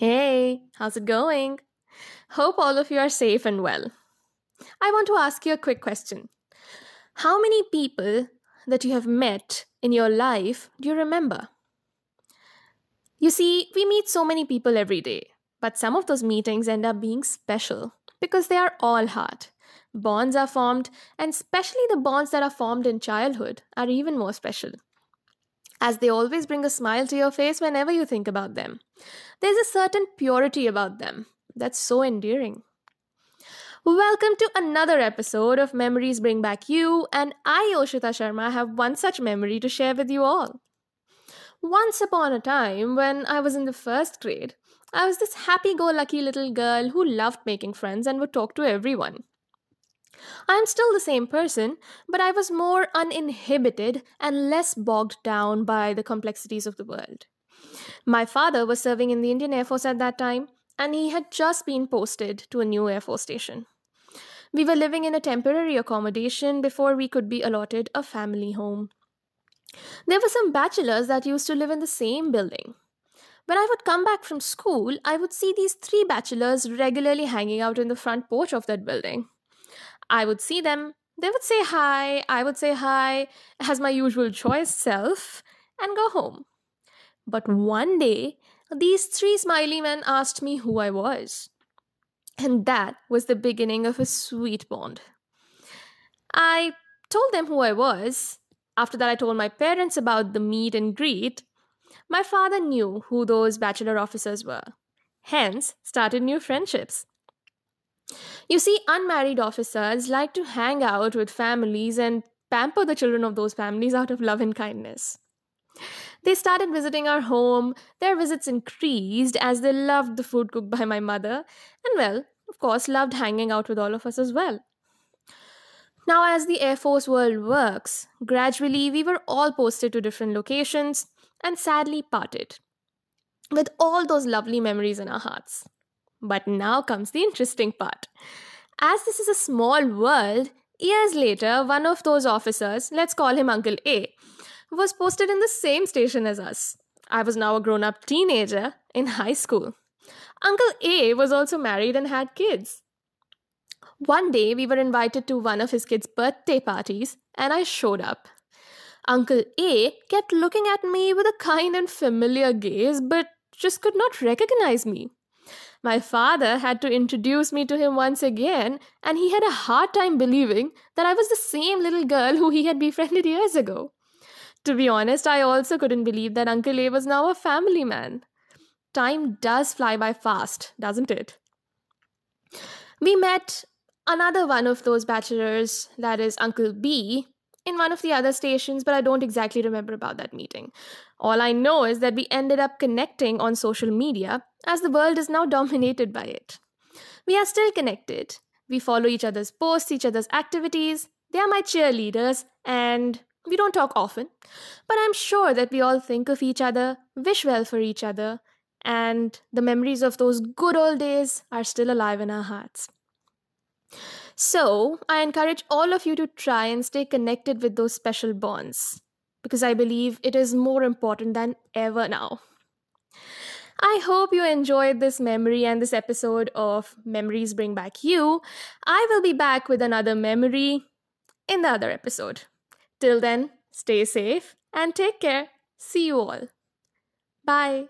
Hey, how's it going? Hope all of you are safe and well. I want to ask you a quick question. How many people that you have met in your life do you remember? You see, we meet so many people every day, but some of those meetings end up being special because they are all heart. Bonds are formed, and especially the bonds that are formed in childhood are even more special as they always bring a smile to your face whenever you think about them. There's a certain purity about them that's so endearing. Welcome to another episode of Memories Bring Back You, and I, Yoshita Sharma, have one such memory to share with you all. Once upon a time, when I was in the first grade, I was this happy go lucky little girl who loved making friends and would talk to everyone. I am still the same person, but I was more uninhibited and less bogged down by the complexities of the world. My father was serving in the Indian Air Force at that time, and he had just been posted to a new Air Force station. We were living in a temporary accommodation before we could be allotted a family home. There were some bachelors that used to live in the same building. When I would come back from school, I would see these three bachelors regularly hanging out in the front porch of that building. I would see them, they would say hi, I would say hi, as my usual choice self, and go home. But one day, these three smiley men asked me who I was. And that was the beginning of a sweet bond. I told them who I was. After that, I told my parents about the meet and greet. My father knew who those bachelor officers were, hence, started new friendships. You see, unmarried officers like to hang out with families and pamper the children of those families out of love and kindness. They started visiting our home. Their visits increased as they loved the food cooked by my mother, and well, of course, loved hanging out with all of us as well. Now, as the Air Force world works, gradually we were all posted to different locations and sadly parted with all those lovely memories in our hearts. But now comes the interesting part. As this is a small world, years later, one of those officers, let's call him Uncle A, was posted in the same station as us. I was now a grown up teenager in high school. Uncle A was also married and had kids. One day, we were invited to one of his kids' birthday parties, and I showed up. Uncle A kept looking at me with a kind and familiar gaze, but just could not recognize me. My father had to introduce me to him once again, and he had a hard time believing that I was the same little girl who he had befriended years ago. To be honest, I also couldn't believe that Uncle A was now a family man. Time does fly by fast, doesn't it? We met another one of those bachelors, that is Uncle B, in one of the other stations, but I don't exactly remember about that meeting. All I know is that we ended up connecting on social media as the world is now dominated by it. We are still connected. We follow each other's posts, each other's activities. They are my cheerleaders, and we don't talk often. But I'm sure that we all think of each other, wish well for each other, and the memories of those good old days are still alive in our hearts. So, I encourage all of you to try and stay connected with those special bonds because I believe it is more important than ever now. I hope you enjoyed this memory and this episode of Memories Bring Back You. I will be back with another memory in the other episode. Till then, stay safe and take care. See you all. Bye.